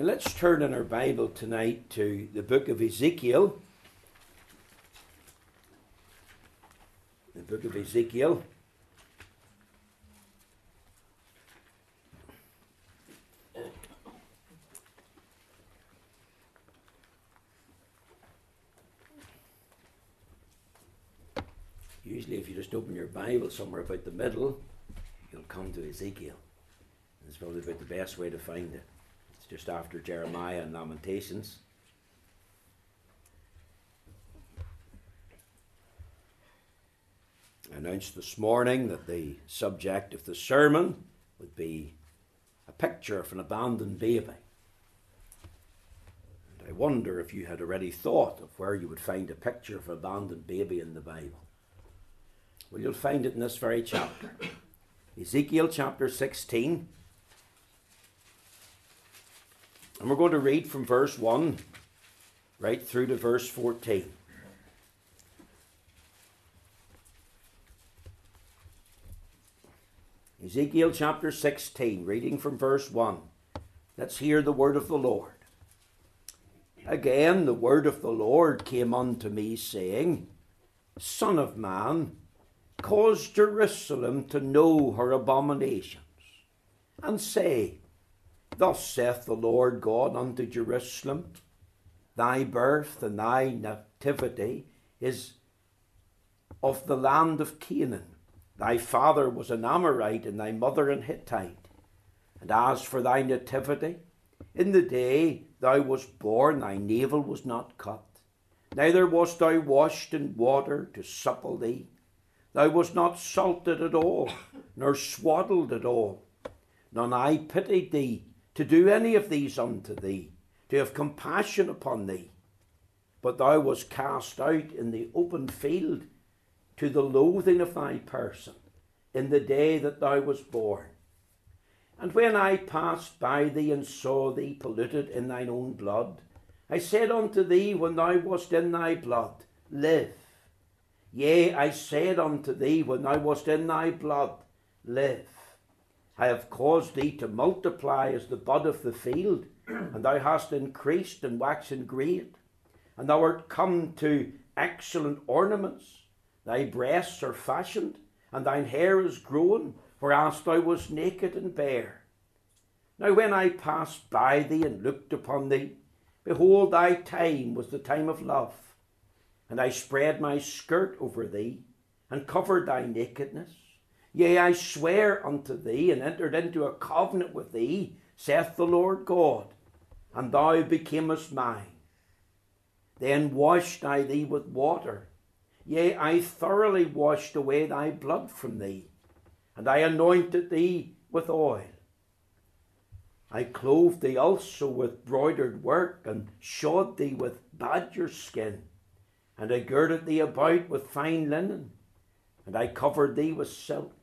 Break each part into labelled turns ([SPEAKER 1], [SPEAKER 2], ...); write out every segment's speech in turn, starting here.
[SPEAKER 1] Let's turn in our Bible tonight to the book of Ezekiel. The book of Ezekiel. Usually, if you just open your Bible somewhere about the middle, you'll come to Ezekiel. It's probably about the best way to find it. Just after Jeremiah and Lamentations. I announced this morning that the subject of the sermon would be a picture of an abandoned baby. And I wonder if you had already thought of where you would find a picture of an abandoned baby in the Bible. Well, you'll find it in this very chapter. Ezekiel chapter 16. And we're going to read from verse 1 right through to verse 14. Ezekiel chapter 16, reading from verse 1. Let's hear the word of the Lord. Again, the word of the Lord came unto me, saying, Son of man, cause Jerusalem to know her abominations, and say, Thus saith the Lord God unto Jerusalem, Thy birth and thy nativity is of the land of Canaan. Thy father was an Amorite, and thy mother an Hittite. And as for thy nativity, in the day thou wast born, thy navel was not cut, neither wast thou washed in water to supple thee Thou wast not salted at all, nor swaddled at all. None I pitied thee to do any of these unto thee, to have compassion upon thee. But thou wast cast out in the open field to the loathing of thy person in the day that thou wast born. And when I passed by thee and saw thee polluted in thine own blood, I said unto thee when thou wast in thy blood, Live. Yea, I said unto thee when thou wast in thy blood, Live. I have caused thee to multiply as the bud of the field, and thou hast increased and waxen great, and thou art come to excellent ornaments. Thy breasts are fashioned, and thine hair is grown, whereas thou wast naked and bare. Now when I passed by thee and looked upon thee, behold, thy time was the time of love and I spread my skirt over thee, and covered thy nakedness. Yea, I swear unto thee, and entered into a covenant with thee, saith the Lord God, and thou becamest mine. Then washed I thee with water. Yea, I thoroughly washed away thy blood from thee, and I anointed thee with oil. I clothed thee also with broidered work, and shod thee with badger skin and I girded thee about with fine linen, and I covered thee with silk.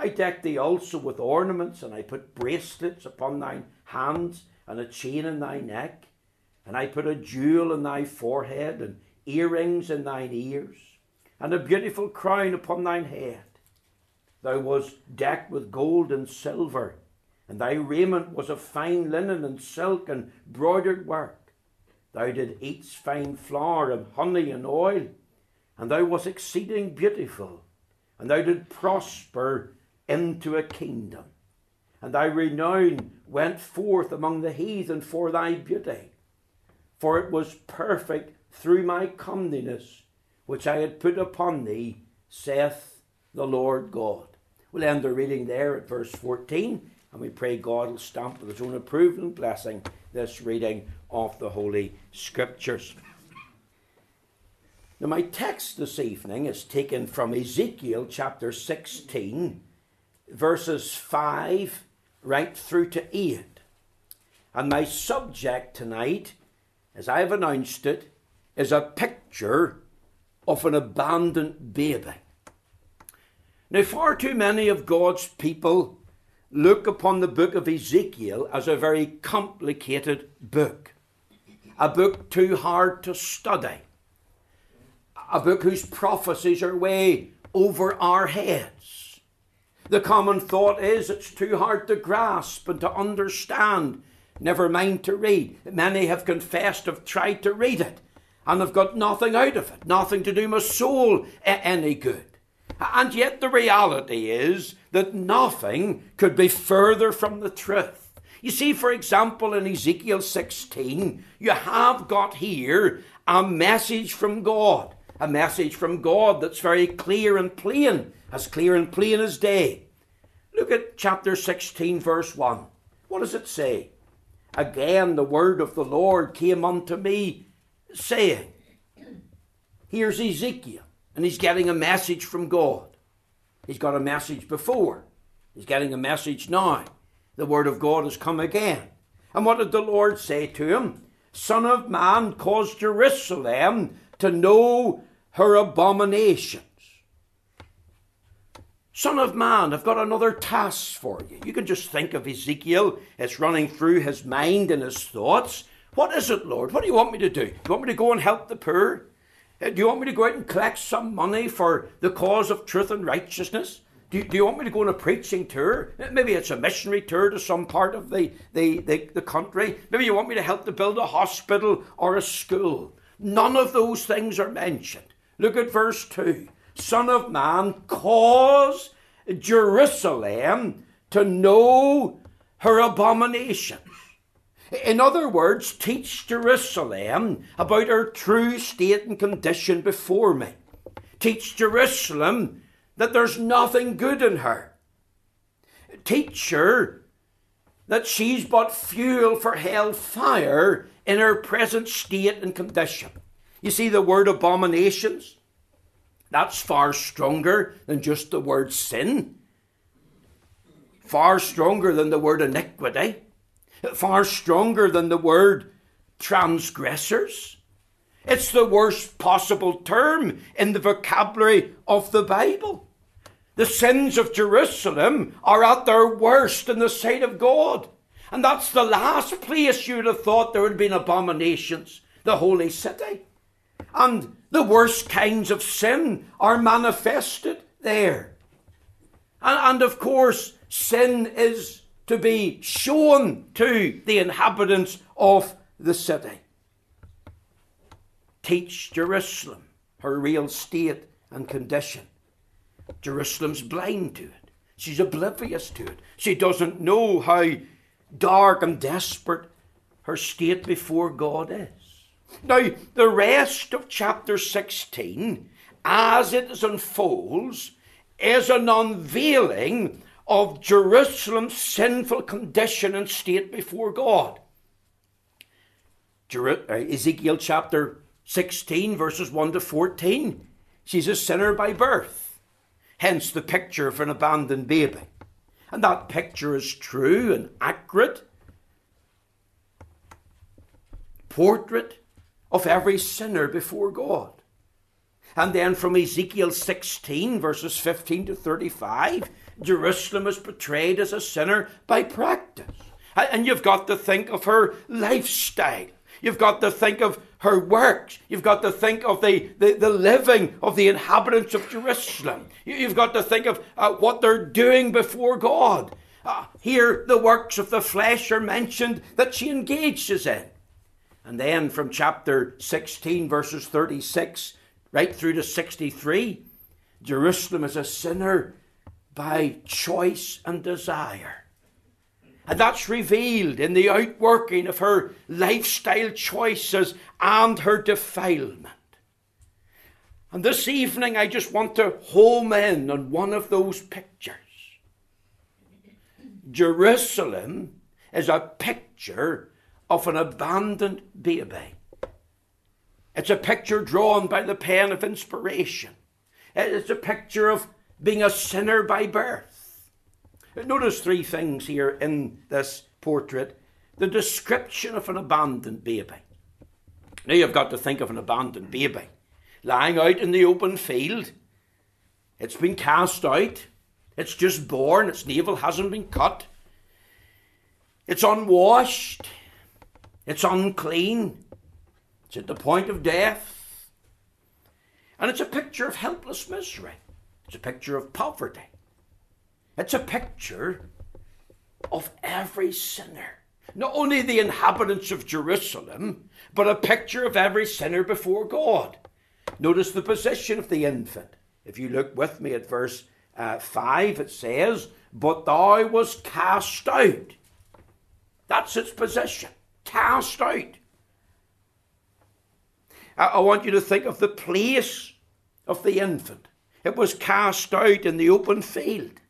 [SPEAKER 1] I decked thee also with ornaments, and I put bracelets upon thine hands, and a chain in thy neck, and I put a jewel in thy forehead, and earrings in thine ears, and a beautiful crown upon thine head. Thou wast decked with gold and silver, and thy raiment was of fine linen and silk and broidered work. Thou did eat fine flour and honey and oil, and thou wast exceeding beautiful, and thou did prosper into a kingdom. And thy renown went forth among the heathen for thy beauty, for it was perfect through my comeliness, which I had put upon thee, saith the Lord God. We'll end the reading there at verse 14, and we pray God will stamp with his own approval and blessing this reading of the Holy Scriptures. Now, my text this evening is taken from Ezekiel chapter 16, verses 5 right through to 8. And my subject tonight, as I have announced it, is a picture of an abandoned baby. Now, far too many of God's people look upon the book of Ezekiel as a very complicated book, a book too hard to study, a book whose prophecies are way over our heads. The common thought is it's too hard to grasp and to understand never mind to read. Many have confessed, have tried to read it, and have got nothing out of it, nothing to do my soul any good. And yet the reality is that nothing could be further from the truth. You see, for example, in Ezekiel 16, you have got here a message from God. A message from God that's very clear and plain, as clear and plain as day. Look at chapter 16, verse 1. What does it say? Again, the word of the Lord came unto me, saying, Here's Ezekiel, and he's getting a message from God. He's got a message before, he's getting a message now. The word of God has come again. And what did the Lord say to him? Son of man, cause Jerusalem to know her abominations. Son of man, I've got another task for you. You can just think of Ezekiel. It's running through his mind and his thoughts. What is it, Lord? What do you want me to do? Do you want me to go and help the poor? Uh, do you want me to go out and collect some money for the cause of truth and righteousness? Do you, do you want me to go on a preaching tour? Uh, maybe it's a missionary tour to some part of the, the, the, the country. Maybe you want me to help to build a hospital or a school. None of those things are mentioned. Look at verse 2. Son of Man, cause Jerusalem to know her abominations. In other words, teach Jerusalem about her true state and condition before me. Teach Jerusalem that there's nothing good in her. Teach her that she's but fuel for hell fire in her present state and condition. You see the word abominations? That's far stronger than just the word sin. Far stronger than the word iniquity. Far stronger than the word transgressors. It's the worst possible term in the vocabulary of the Bible. The sins of Jerusalem are at their worst in the sight of God. And that's the last place you'd have thought there would have been abominations, the holy city. And the worst kinds of sin are manifested there. And, and of course, sin is to be shown to the inhabitants of the city. Teach Jerusalem her real state and condition. Jerusalem's blind to it. She's oblivious to it. She doesn't know how dark and desperate her state before God is. Now, the rest of chapter 16, as it unfolds, is an unveiling of Jerusalem's sinful condition and state before God. Uh, Ezekiel chapter 16, verses 1 to 14. She's a sinner by birth, hence the picture of an abandoned baby. And that picture is true and accurate. Portrait of every sinner before God. And then from Ezekiel 16, verses 15 to 35, Jerusalem is portrayed as a sinner by practice. And you've got to think of her lifestyle. You've got to think of her works. You've got to think of the, the, the living of the inhabitants of Jerusalem. You've got to think of uh, what they're doing before God. Uh, here, the works of the flesh are mentioned that she engages in. And then from chapter 16, verses 36 right through to 63, Jerusalem is a sinner by choice and desire. And that's revealed in the outworking of her lifestyle choices and her defilement. And this evening, I just want to home in on one of those pictures. Jerusalem is a picture of an abandoned baby. It's a picture drawn by the pen of inspiration. It's a picture of being a sinner by birth. Notice three things here in this portrait the description of an abandoned baby. Now you've got to think of an abandoned baby lying out in the open field. It's been cast out. It's just born. Its navel hasn't been cut. It's unwashed. It's unclean. It's at the point of death. And it's a picture of helpless misery. It's a picture of poverty. It's a picture of every sinner. not only the inhabitants of Jerusalem, but a picture of every sinner before God. Notice the position of the infant. If you look with me at verse uh, 5, it says, But thou was cast out. That's its position. Cast out. I, I want you to think of the place of the infant. It was cast out in the open field.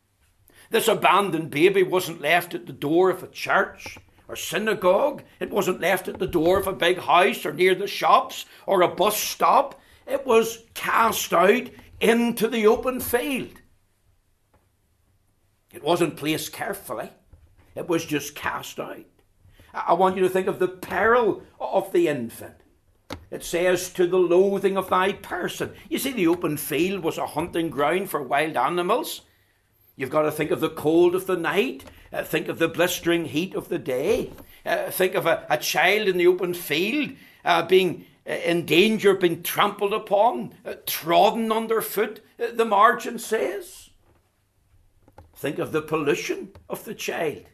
[SPEAKER 1] This abandoned baby wasn't left at the door of a church or synagogue. It wasn't left at the door of a big house or near the shops or a bus stop. It was cast out into the open field. It wasn't placed carefully, it was just cast out. I want you to think of the peril of the infant. It says, to the loathing of thy person. You see, the open field was a hunting ground for wild animals. You've got to think of the cold of the night, uh, think of the blistering heat of the day, uh, think of a, a, child in the open field uh, being uh, in danger being trampled upon, uh, trodden underfoot, uh, the margin says. Think of the pollution of the child.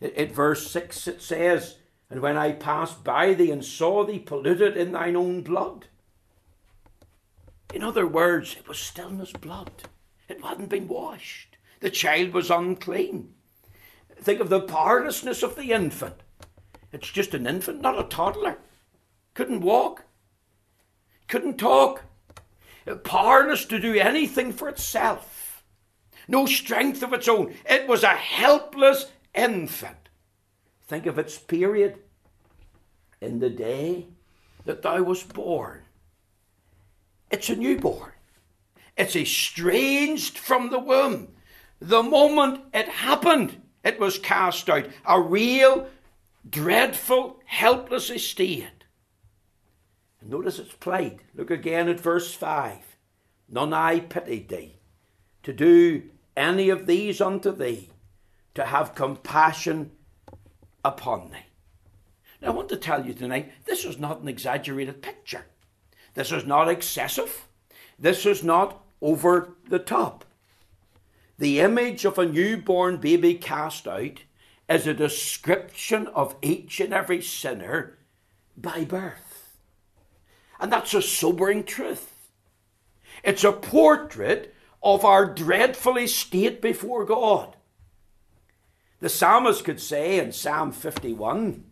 [SPEAKER 1] At verse 6 it says, And when I passed by thee and saw thee polluted in thine own blood. In other words, it was still in his blood. It hadn't been washed. The child was unclean. Think of the powerlessness of the infant. It's just an infant, not a toddler. Couldn't walk, couldn't talk, powerless to do anything for itself, no strength of its own. It was a helpless infant. Think of its period in the day that thou was born. It's a newborn. It's estranged from the womb. The moment it happened, it was cast out. A real, dreadful, helpless estate. And notice its plight. Look again at verse 5. None I pitied thee to do any of these unto thee, to have compassion upon thee. Now, I want to tell you tonight this is not an exaggerated picture. This is not excessive. This is not over the top. The image of a newborn baby cast out is a description of each and every sinner by birth. And that's a sobering truth. It's a portrait of our dreadful estate before God. The psalmist could say in Psalm 51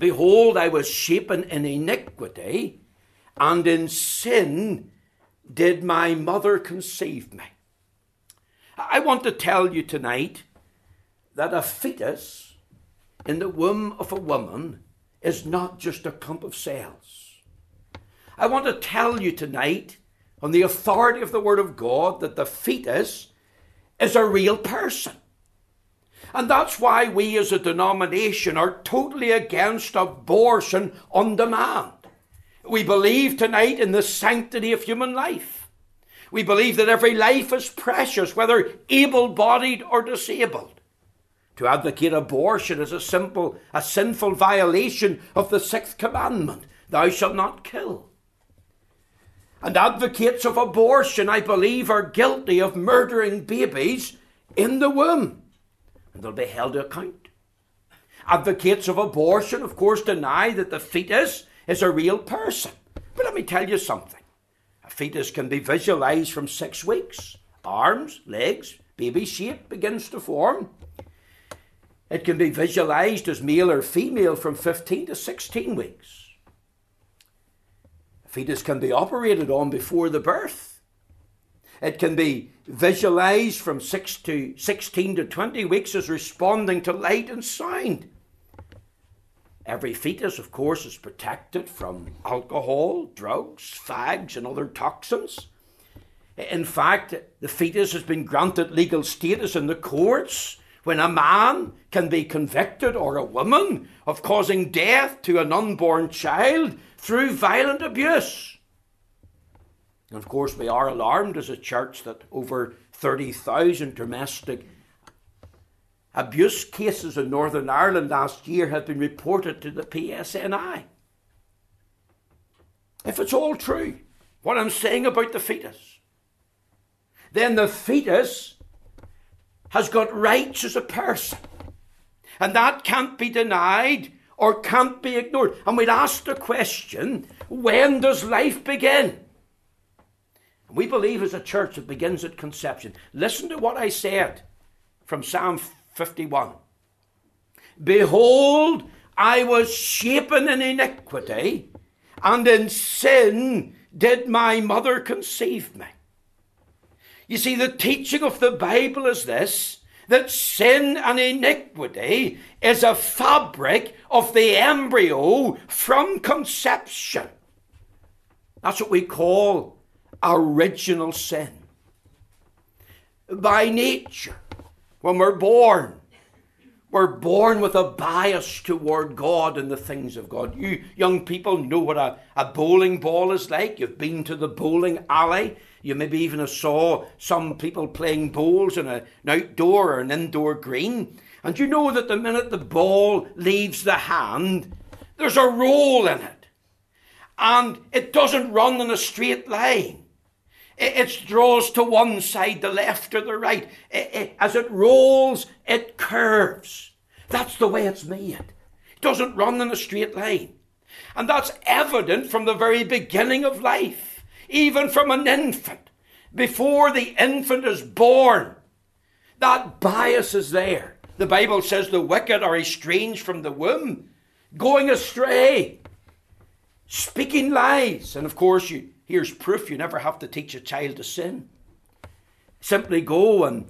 [SPEAKER 1] Behold, I was shapen in iniquity, and in sin did my mother conceive me. I want to tell you tonight that a fetus in the womb of a woman is not just a clump of cells. I want to tell you tonight, on the authority of the Word of God, that the fetus is a real person. And that's why we as a denomination are totally against abortion on demand. We believe tonight in the sanctity of human life. We believe that every life is precious, whether able bodied or disabled. To advocate abortion is a simple, a sinful violation of the sixth commandment thou shalt not kill. And advocates of abortion, I believe, are guilty of murdering babies in the womb, and they'll be held to account. Advocates of abortion, of course, deny that the fetus is a real person. But let me tell you something. A fetus can be visualized from six weeks. Arms, legs, baby shape begins to form. It can be visualized as male or female from 15 to 16 weeks. A fetus can be operated on before the birth. It can be visualized from 6 to 16 to 20 weeks as responding to light and sound. Every fetus, of course, is protected from alcohol, drugs, fags, and other toxins. In fact, the fetus has been granted legal status in the courts when a man can be convicted or a woman of causing death to an unborn child through violent abuse. And of course, we are alarmed as a church that over 30,000 domestic Abuse cases in Northern Ireland last year have been reported to the PSNI. If it's all true, what I'm saying about the fetus, then the fetus has got rights as a person. And that can't be denied or can't be ignored. And we'd ask the question when does life begin? We believe as a church it begins at conception. Listen to what I said from Psalm 51. Behold, I was shapen in iniquity, and in sin did my mother conceive me. You see, the teaching of the Bible is this that sin and iniquity is a fabric of the embryo from conception. That's what we call original sin. By nature, when we're born, we're born with a bias toward God and the things of God. You young people know what a, a bowling ball is like. You've been to the bowling alley. You maybe even saw some people playing bowls in a, an outdoor or an indoor green. And you know that the minute the ball leaves the hand, there's a roll in it. And it doesn't run in a straight line. It, it draws to one side, the left or the right. It, it, as it rolls, it curves. That's the way it's made. It doesn't run in a straight line. And that's evident from the very beginning of life, even from an infant. Before the infant is born, that bias is there. The Bible says the wicked are estranged from the womb, going astray, speaking lies. And of course, you, here's proof you never have to teach a child to sin. Simply go and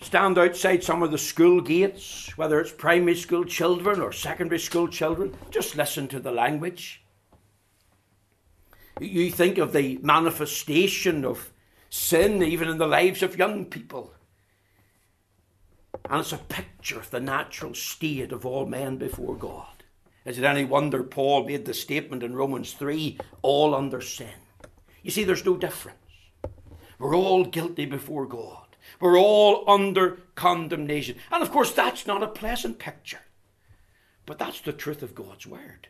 [SPEAKER 1] stand outside some of the school gates, whether it's primary school children or secondary school children, just listen to the language. You think of the manifestation of sin even in the lives of young people. And it's a picture of the natural state of all men before God. Is it any wonder Paul made the statement in Romans 3 all under sin? You see, there's no difference. We're all guilty before God. We're all under condemnation. And of course, that's not a pleasant picture. But that's the truth of God's Word.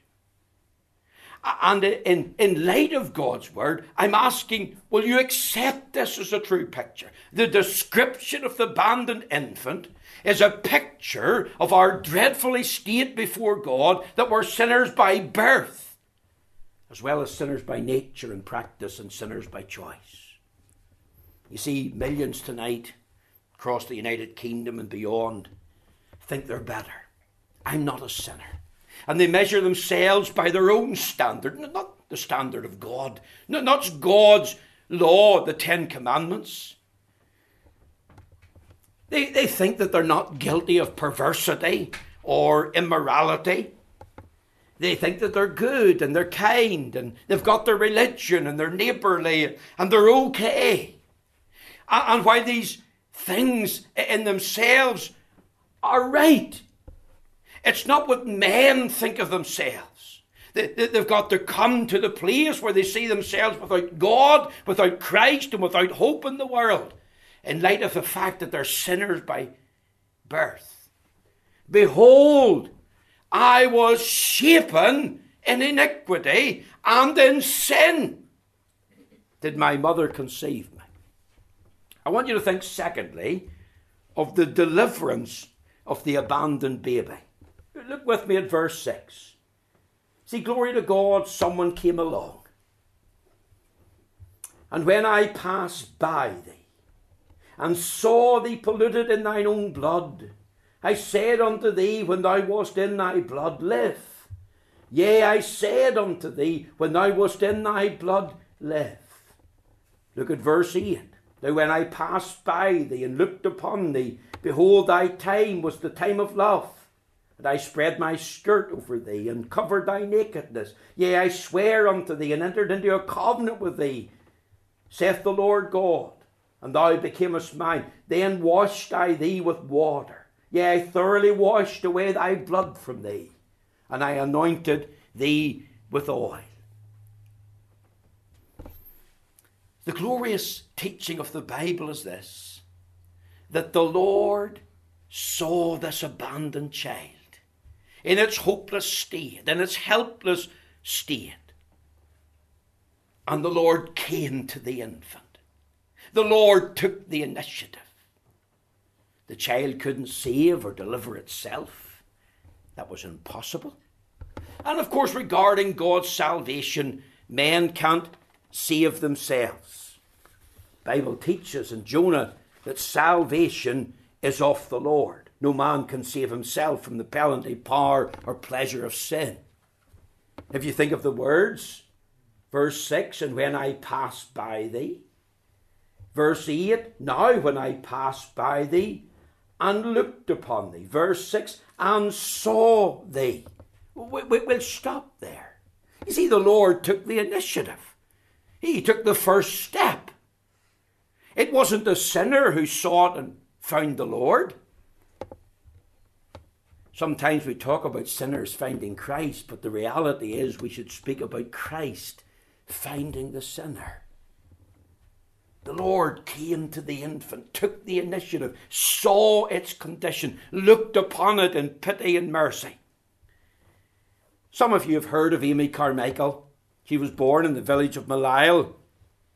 [SPEAKER 1] And in, in light of God's Word, I'm asking, will you accept this as a true picture? The description of the abandoned infant is a picture of our dreadful estate before God that we're sinners by birth, as well as sinners by nature and practice and sinners by choice. You see, millions tonight across the United Kingdom and beyond think they're better. I'm not a sinner. And they measure themselves by their own standard, not the standard of God, not God's law, the Ten Commandments. They, they think that they're not guilty of perversity or immorality. They think that they're good and they're kind and they've got their religion and they're neighbourly and they're okay. And why these things in themselves are right. It's not what men think of themselves. They've got to come to the place where they see themselves without God, without Christ, and without hope in the world, in light of the fact that they're sinners by birth. Behold, I was shapen in iniquity, and in sin did my mother conceive me. I want you to think, secondly, of the deliverance of the abandoned baby. Look with me at verse 6. See, glory to God, someone came along. And when I passed by thee, and saw thee polluted in thine own blood, I said unto thee, when thou wast in thy blood, live. Yea, I said unto thee, when thou wast in thy blood, live. Look at verse 8. Now, when I passed by thee and looked upon thee, behold, thy time was the time of love. And I spread my skirt over thee and covered thy nakedness. Yea, I swear unto thee and entered into a covenant with thee, saith the Lord God, and thou becamest mine. Then washed I thee with water. Yea, thoroughly washed away thy blood from thee, and I anointed thee with oil. The glorious teaching of the Bible is this that the Lord saw this abandoned child in its hopeless state, in its helpless state. And the Lord came to the infant. The Lord took the initiative. the child couldn't save or deliver itself. That was impossible. And of course, regarding God's salvation, men can't save themselves. The Bible teaches in Jonah that salvation is of the Lord. No man can save himself from the penalty, power, or pleasure of sin. If you think of the words, verse 6, and when I pass by thee, verse 8, now when I passed by thee, and looked upon thee, verse 6, and saw thee. We, we, we'll stop there. You see, the Lord took the initiative. He took the first step. It wasn't the sinner who sought and found the Lord. Sometimes we talk about sinners finding Christ, but the reality is we should speak about Christ finding the sinner. The Lord came to the infant, took the initiative, saw its condition, looked upon it in pity and mercy. Some of you have heard of Amy Carmichael. She was born in the village of Millisle.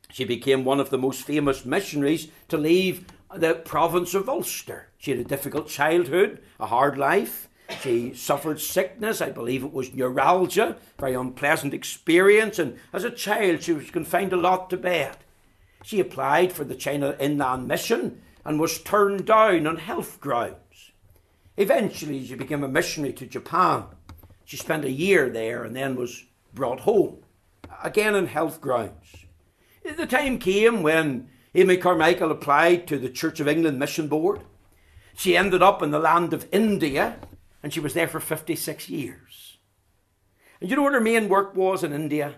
[SPEAKER 1] She became one of the most famous missionaries to leave the province of Ulster. She had a difficult childhood, a hard life. She suffered sickness, I believe it was neuralgia, very unpleasant experience, and as a child she was confined a lot to bed. She applied for the China Inland Mission and was turned down on health grounds. Eventually, she became a missionary to Japan. She spent a year there and then was brought home, again on health grounds. The time came when Amy Carmichael applied to the Church of England Mission Board. She ended up in the land of India and she was there for 56 years. And you know what her main work was in India?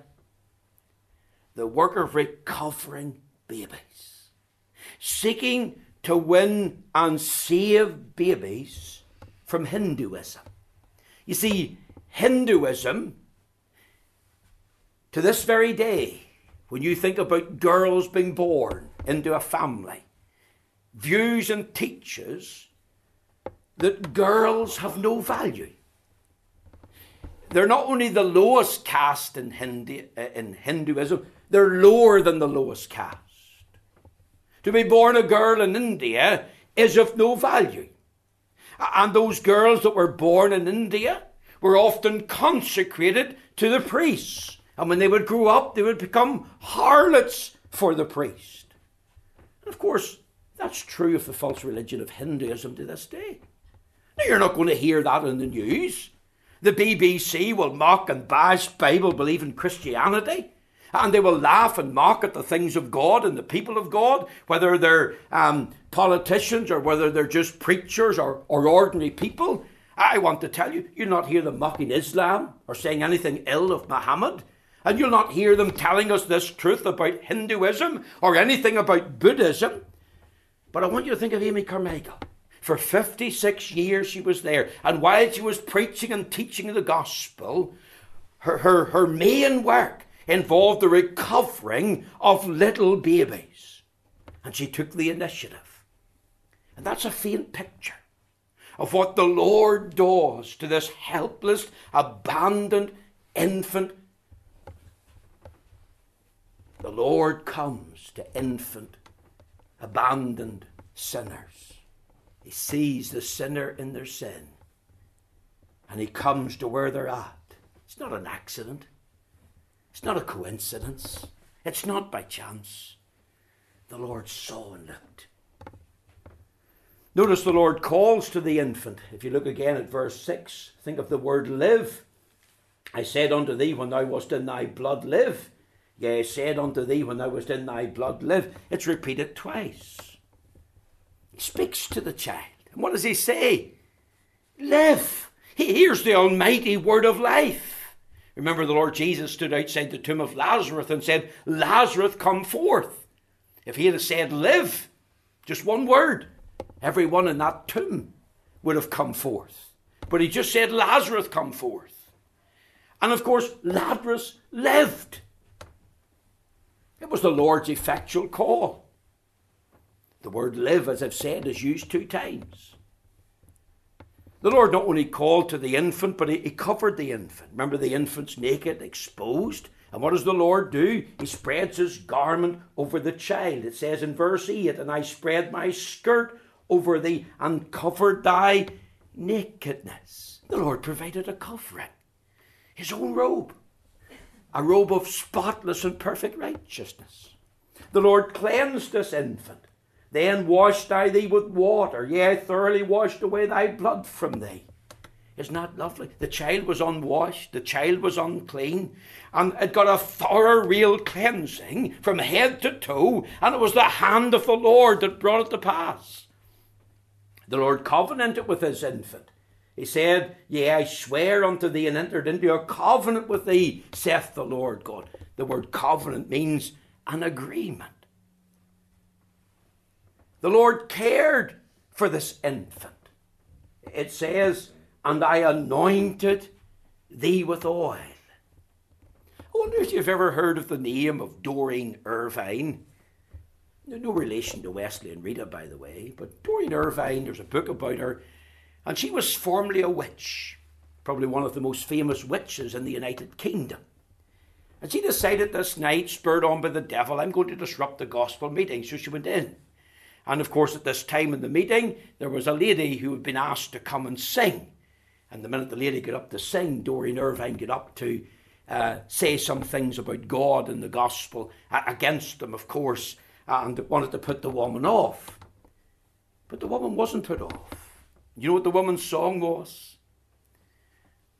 [SPEAKER 1] The work of recovering babies, seeking to win and save babies from Hinduism. You see, Hinduism, to this very day, when you think about girls being born into a family, views and teaches that girls have no value. They're not only the lowest caste in, uh, in Hinduism, they're lower than the lowest caste. To be born a girl in India is of no value. And those girls that were born in India were often consecrated to the priests. And when they would grow up, they would become harlots for the priest. And of course, that's true of the false religion of Hinduism to this day. Now, you're not going to hear that in the news. The BBC will mock and bash Bible believing Christianity. And they will laugh and mock at the things of God and the people of God, whether they're um, politicians or whether they're just preachers or, or ordinary people. I want to tell you, you'll not hear them mocking Islam or saying anything ill of Muhammad. And you'll not hear them telling us this truth about Hinduism or anything about Buddhism. But I want you to think of Amy Carmichael. For 56 years she was there. And while she was preaching and teaching the gospel, her, her, her main work involved the recovering of little babies. And she took the initiative. And that's a faint picture of what the Lord does to this helpless, abandoned infant. The Lord comes to infant, abandoned sinners. He sees the sinner in their sin and he comes to where they're at. It's not an accident, it's not a coincidence, it's not by chance. The Lord saw and looked. Notice the Lord calls to the infant. If you look again at verse 6, think of the word live. I said unto thee when thou wast in thy blood, live. Yea, I said unto thee when thou wast in thy blood, live. It's repeated twice. He speaks to the child. And what does he say? Live. He hears the almighty word of life. Remember, the Lord Jesus stood outside the tomb of Lazarus and said, Lazarus, come forth. If he had said, Live, just one word, everyone in that tomb would have come forth. But he just said, Lazarus, come forth. And of course, Lazarus lived. It was the Lord's effectual call. The word live, as I've said, is used two times. The Lord not only called to the infant, but he, he covered the infant. Remember, the infant's naked, exposed. And what does the Lord do? He spreads his garment over the child. It says in verse 8, And I spread my skirt over thee and covered thy nakedness. The Lord provided a covering, his own robe, a robe of spotless and perfect righteousness. The Lord cleansed this infant, then washed I thee with water, yea, thoroughly washed away thy blood from thee. Isn't that lovely? The child was unwashed, the child was unclean, and it got a thorough, real cleansing from head to toe, and it was the hand of the Lord that brought it to pass. The Lord covenanted with his infant. He said, Yea, I swear unto thee and entered into a covenant with thee, saith the Lord God. The word covenant means an agreement. The Lord cared for this infant. It says, And I anointed thee with oil. I wonder if you've ever heard of the name of Doreen Irvine. No relation to Wesley and Rita, by the way, but Doreen Irvine, there's a book about her, and she was formerly a witch, probably one of the most famous witches in the United Kingdom. And she decided this night, spurred on by the devil, I'm going to disrupt the gospel meeting. So she went in. And of course, at this time in the meeting, there was a lady who had been asked to come and sing. And the minute the lady got up to sing, Doreen Irvine got up to uh, say some things about God and the gospel uh, against them, of course, and wanted to put the woman off. But the woman wasn't put off. You know what the woman's song was?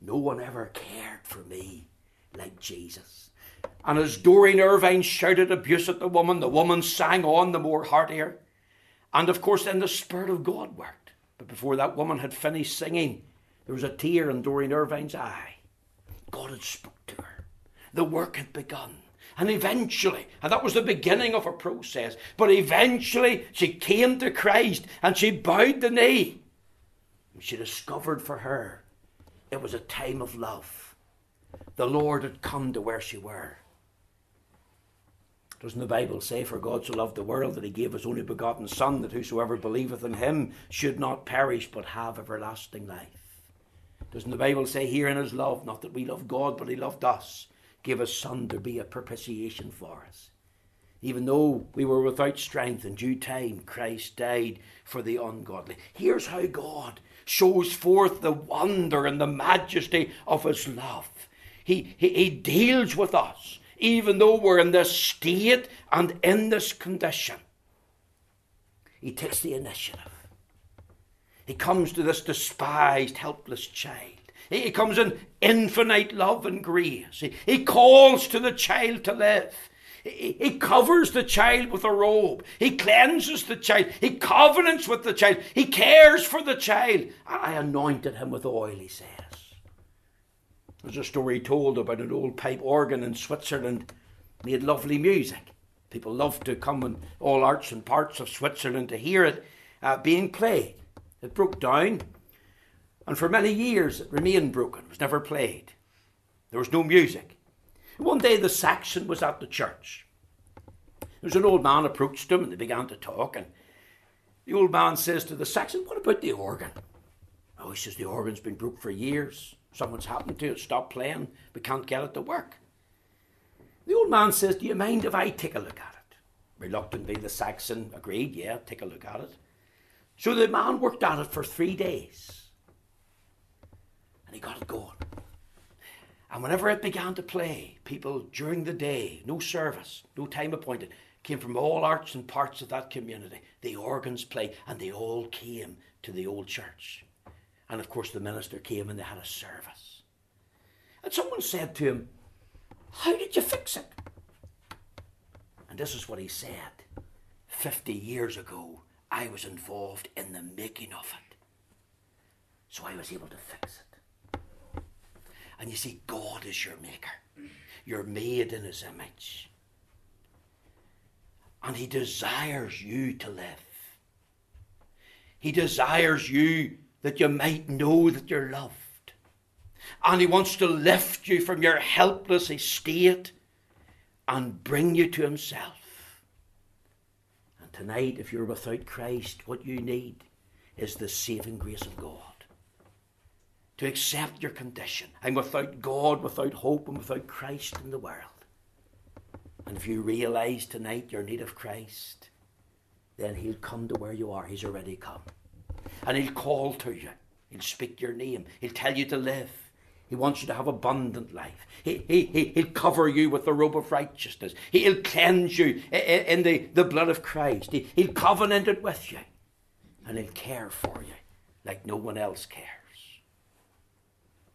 [SPEAKER 1] No one ever cared for me like Jesus. And as Doreen Irvine shouted abuse at the woman, the woman sang on the more heartier. And of course, then the Spirit of God worked. But before that woman had finished singing, there was a tear in Doreen Irvine's eye. God had spoken to her. The work had begun. And eventually, and that was the beginning of a process, but eventually she came to Christ and she bowed the knee. And she discovered for her it was a time of love. The Lord had come to where she were. Doesn't the Bible say, For God so loved the world that he gave his only begotten Son, that whosoever believeth in him should not perish but have everlasting life? Doesn't the Bible say here in his love, not that we love God, but he loved us, gave his Son to be a propitiation for us? Even though we were without strength, in due time Christ died for the ungodly. Here's how God shows forth the wonder and the majesty of his love. He, he, he deals with us even though we're in this state and in this condition. He takes the initiative. He comes to this despised, helpless child. He comes in infinite love and grace. He, calls to the child to live. He covers the child with a robe. He cleanses the child. He covenants with the child. He cares for the child. I anointed him with oil, he says. There's a story told about an old pipe organ in Switzerland made lovely music. People loved to come in all arts and parts of Switzerland to hear it uh, being played. It broke down, and for many years it remained broken, it was never played. There was no music. One day the sexton was at the church. There was an old man approached him and they began to talk, and the old man says to the sexton, What about the organ? Oh, he says, The organ's been broke for years. Something's happened to it, stop playing, we can't get it to work. The old man says, Do you mind if I take a look at it? Reluctantly, the sexton agreed, Yeah, take a look at it. So the man worked at it for three days. And he got it going. And whenever it began to play, people during the day, no service, no time appointed, came from all arts and parts of that community. The organs played, and they all came to the old church. And of course, the minister came and they had a service. And someone said to him, How did you fix it? And this is what he said 50 years ago, I was involved in the making of it. So I was able to fix it. And you see, God is your maker. You're made in his image. And he desires you to live. He desires you that you might know that you're loved. And He wants to lift you from your helpless estate and bring you to Himself. And tonight, if you're without Christ, what you need is the saving grace of God. To accept your condition. I'm without God, without hope, and without Christ in the world. And if you realize tonight your need of Christ, then He'll come to where you are. He's already come. And He'll call to you. He'll speak your name. He'll tell you to live. He wants you to have abundant life. He, he, he, he'll cover you with the robe of righteousness. He'll cleanse you in the, the blood of Christ. He, he'll covenant it with you. And he'll care for you like no one else cares.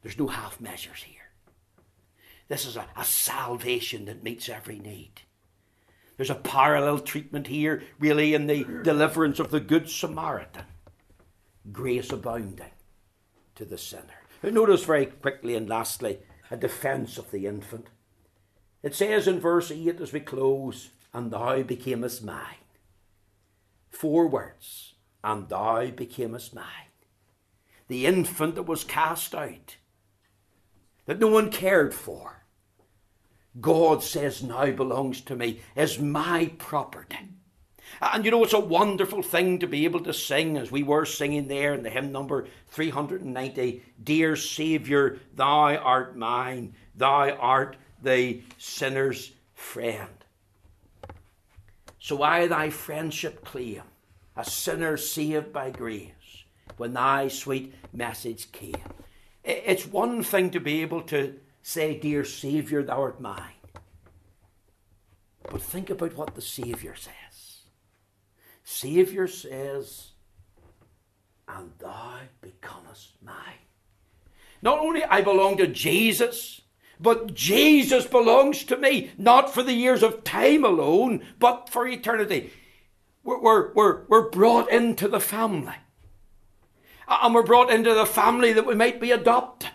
[SPEAKER 1] There's no half measures here. This is a, a salvation that meets every need. There's a parallel treatment here, really, in the deliverance of the Good Samaritan. Grace abounding to the sinner. Notice very quickly and lastly a defence of the infant. It says in verse 8 as we close, And thou becamest mine. Four words, and thou becamest mine. The infant that was cast out, that no one cared for, God says now belongs to me, is my property. And you know, it's a wonderful thing to be able to sing as we were singing there in the hymn number 390 Dear Saviour, thou art mine, thou art the sinner's friend. So I thy friendship claim, a sinner saved by grace, when thy sweet message came. It's one thing to be able to say, Dear Saviour, thou art mine. But think about what the Saviour says. Saviour says, and thou becomest mine. Not only I belong to Jesus, but Jesus belongs to me, not for the years of time alone, but for eternity. We're, we're, we're, we're brought into the family. And we're brought into the family that we might be adopted,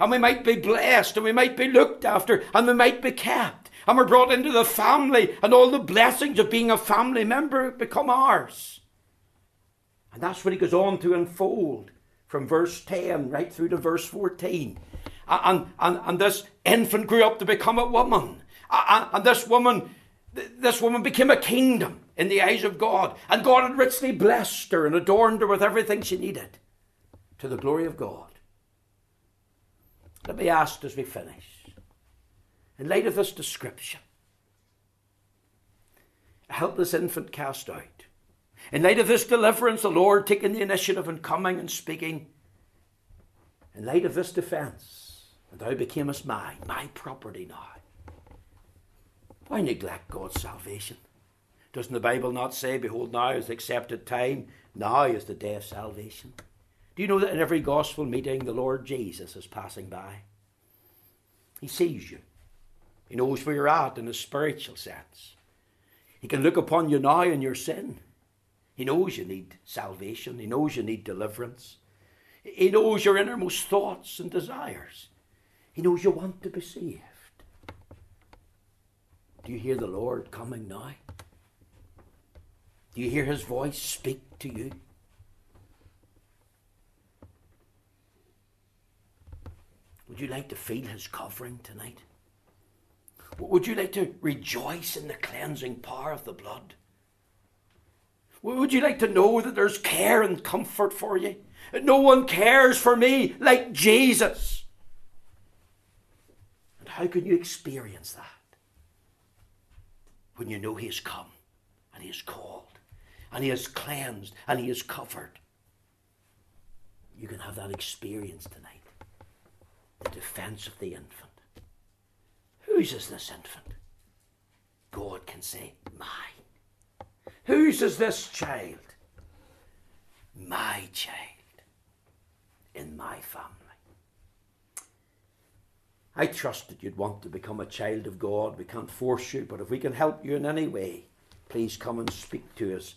[SPEAKER 1] and we might be blessed, and we might be looked after, and we might be kept and we're brought into the family, and all the blessings of being a family member become ours. And that's what he goes on to unfold from verse 10 right through to verse 14. And, and, and this infant grew up to become a woman. And, this woman, this woman became a kingdom in the eyes of God. And God had richly blessed her and adorned her with everything she needed to the glory of God. Let me ask as we finish in light of this description, a helpless infant cast out, in light of this deliverance, the Lord taking the initiative and coming and speaking, in light of this defence, thou becamest mine, my property now. Why neglect God's salvation? Doesn't the Bible not say, Behold, now is the accepted time, now is the day of salvation? Do you know that in every gospel meeting the Lord Jesus is passing by? He sees you. He knows where you're at in a spiritual sense. He can look upon you now in your sin. He knows you need salvation. He knows you need deliverance. He knows your innermost thoughts and desires. He knows you want to be saved. Do you hear the Lord coming now? Do you hear his voice speak to you? Would you like to feel his covering tonight? Would you like to rejoice in the cleansing power of the blood? Would you like to know that there's care and comfort for you? No one cares for me like Jesus. And how can you experience that? When you know He has come and He has called and He has cleansed and He has covered. You can have that experience tonight. The defense of the infant. Whose is this infant? God can say, Mine. Whose is this child? My child. In my family. I trust that you'd want to become a child of God. We can't force you, but if we can help you in any way, please come and speak to us